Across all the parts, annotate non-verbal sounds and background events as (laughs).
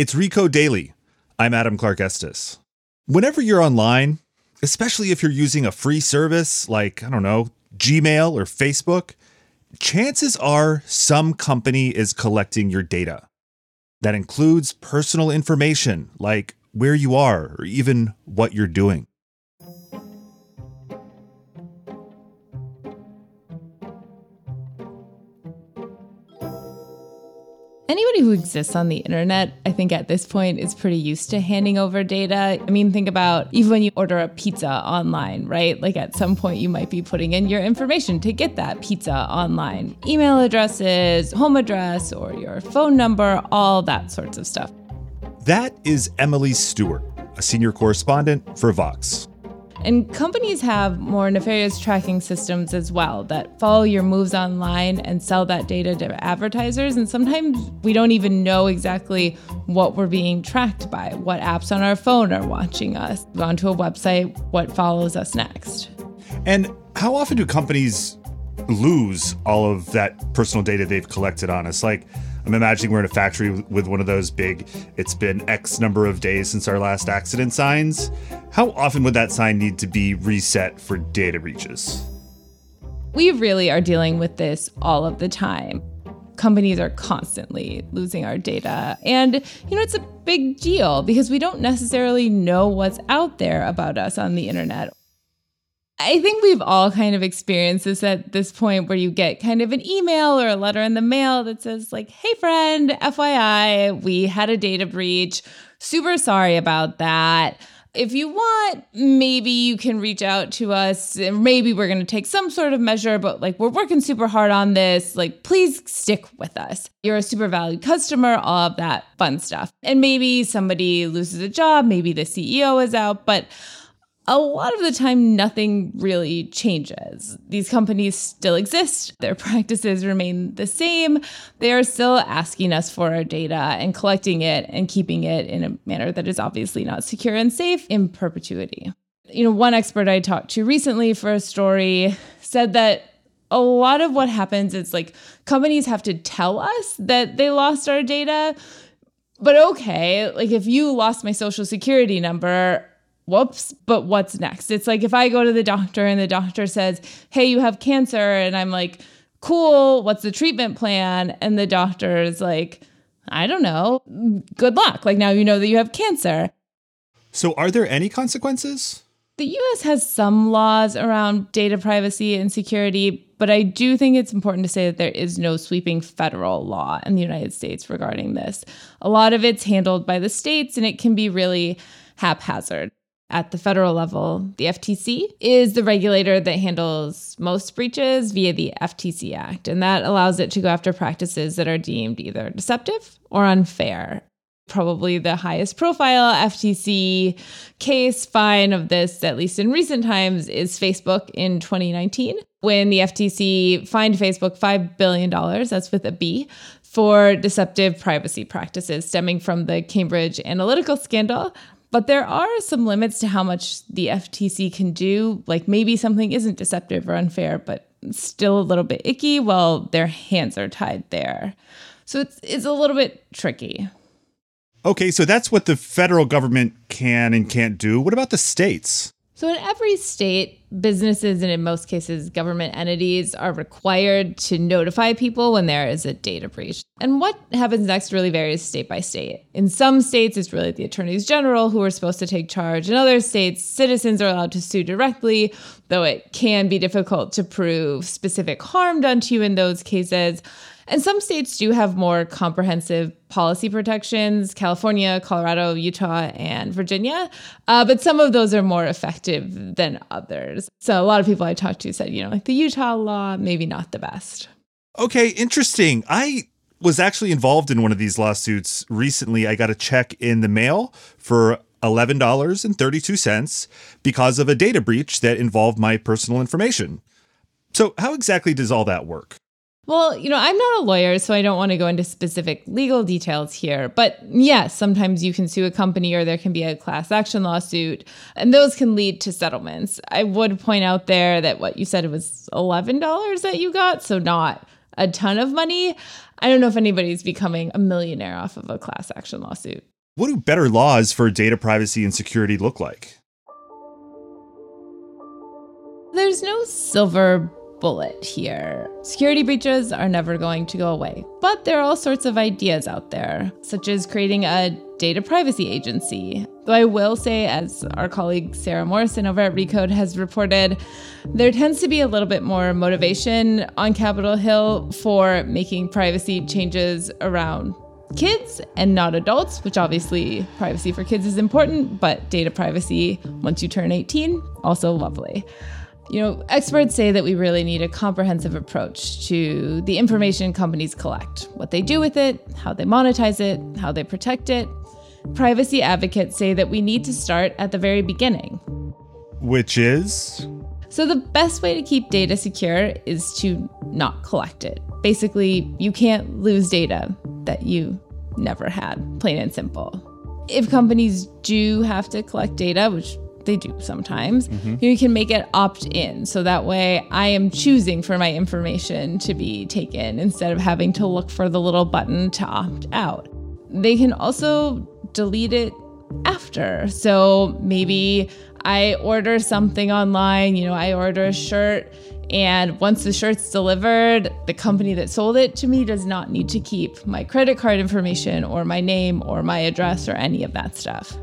It's Recode Daily. I'm Adam Clark Estes. Whenever you're online, especially if you're using a free service like, I don't know, Gmail or Facebook, chances are some company is collecting your data. That includes personal information like where you are or even what you're doing. Anybody who exists on the internet, I think at this point is pretty used to handing over data. I mean, think about even when you order a pizza online, right? Like at some point you might be putting in your information to get that pizza online email addresses, home address, or your phone number, all that sorts of stuff. That is Emily Stewart, a senior correspondent for Vox. And companies have more nefarious tracking systems as well that follow your moves online and sell that data to advertisers. And sometimes we don't even know exactly what we're being tracked by, what apps on our phone are watching us, onto a website, what follows us next. And how often do companies lose all of that personal data they've collected on us? Like, I'm imagining we're in a factory with one of those big, it's been X number of days since our last accident signs. How often would that sign need to be reset for data breaches? We really are dealing with this all of the time. Companies are constantly losing our data. And, you know, it's a big deal because we don't necessarily know what's out there about us on the internet I think we've all kind of experienced this at this point where you get kind of an email or a letter in the mail that says, like, hey, friend, FYI, we had a data breach. Super sorry about that. If you want, maybe you can reach out to us maybe we're going to take some sort of measure, but like we're working super hard on this. Like, please stick with us. You're a super valued customer, all of that fun stuff. And maybe somebody loses a job, maybe the CEO is out, but a lot of the time, nothing really changes. These companies still exist, their practices remain the same. They are still asking us for our data and collecting it and keeping it in a manner that is obviously not secure and safe in perpetuity. You know, one expert I talked to recently for a story said that a lot of what happens is like companies have to tell us that they lost our data. But okay, like if you lost my social security number, whoops, but what's next? It's like if I go to the doctor and the doctor says, hey, you have cancer, and I'm like, cool, what's the treatment plan? And the doctor is like, I don't know, good luck. Like now you know that you have cancer. So, are there any consequences? The US has some laws around data privacy and security, but I do think it's important to say that there is no sweeping federal law in the United States regarding this. A lot of it's handled by the states, and it can be really haphazard at the federal level, the FTC is the regulator that handles most breaches via the FTC Act, and that allows it to go after practices that are deemed either deceptive or unfair. Probably the highest profile FTC case fine of this, at least in recent times, is Facebook in 2019, when the FTC fined Facebook $5 billion, that's with a B, for deceptive privacy practices stemming from the Cambridge Analytica scandal but there are some limits to how much the FTC can do. Like maybe something isn't deceptive or unfair, but still a little bit icky. Well, their hands are tied there. So it's it's a little bit tricky. Okay, so that's what the federal government can and can't do. What about the states? So, in every state, businesses and in most cases, government entities are required to notify people when there is a data breach. And what happens next really varies state by state. In some states, it's really the attorneys general who are supposed to take charge. In other states, citizens are allowed to sue directly, though it can be difficult to prove specific harm done to you in those cases. And some states do have more comprehensive policy protections California, Colorado, Utah, and Virginia. Uh, but some of those are more effective than others. So a lot of people I talked to said, you know, like the Utah law, maybe not the best. Okay, interesting. I was actually involved in one of these lawsuits recently. I got a check in the mail for $11.32 because of a data breach that involved my personal information. So, how exactly does all that work? Well, you know, I'm not a lawyer, so I don't want to go into specific legal details here. But yes, sometimes you can sue a company or there can be a class action lawsuit, and those can lead to settlements. I would point out there that what you said it was $11 that you got, so not a ton of money. I don't know if anybody's becoming a millionaire off of a class action lawsuit. What do better laws for data privacy and security look like? There's no silver bullet here. Security breaches are never going to go away, but there are all sorts of ideas out there, such as creating a data privacy agency. Though I will say, as our colleague Sara Morrison over at Recode has reported, there tends to be a little bit more motivation on Capitol Hill for making privacy changes around kids and not adults, which obviously privacy for kids is important, but data privacy once you turn 18, also lovely. You know, experts say that we really need a comprehensive approach to the information companies collect, what they do with it, how they monetize it, how they protect it. Privacy advocates say that we need to start at the very beginning. Which is? So, the best way to keep data secure is to not collect it. Basically, you can't lose data that you never had, plain and simple. If companies do have to collect data, which they do sometimes. Mm-hmm. You can make it opt in. So that way I am choosing for my information to be taken instead of having to look for the little button to opt out. They can also delete it after. So maybe I order something online, you know, I order a shirt. And once the shirt's delivered, the company that sold it to me does not need to keep my credit card information or my name or my address or any of that stuff.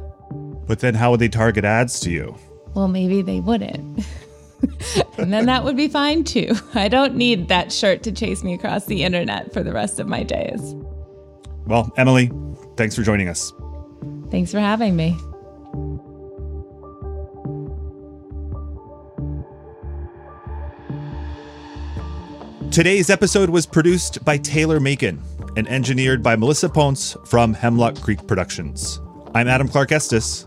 But then how would they target ads to you? Well, maybe they wouldn't. (laughs) and then that would be fine too. I don't need that shirt to chase me across the internet for the rest of my days. Well, Emily, thanks for joining us. Thanks for having me. Today's episode was produced by Taylor Macon and engineered by Melissa Ponce from Hemlock Creek Productions. I'm Adam Clark Estes.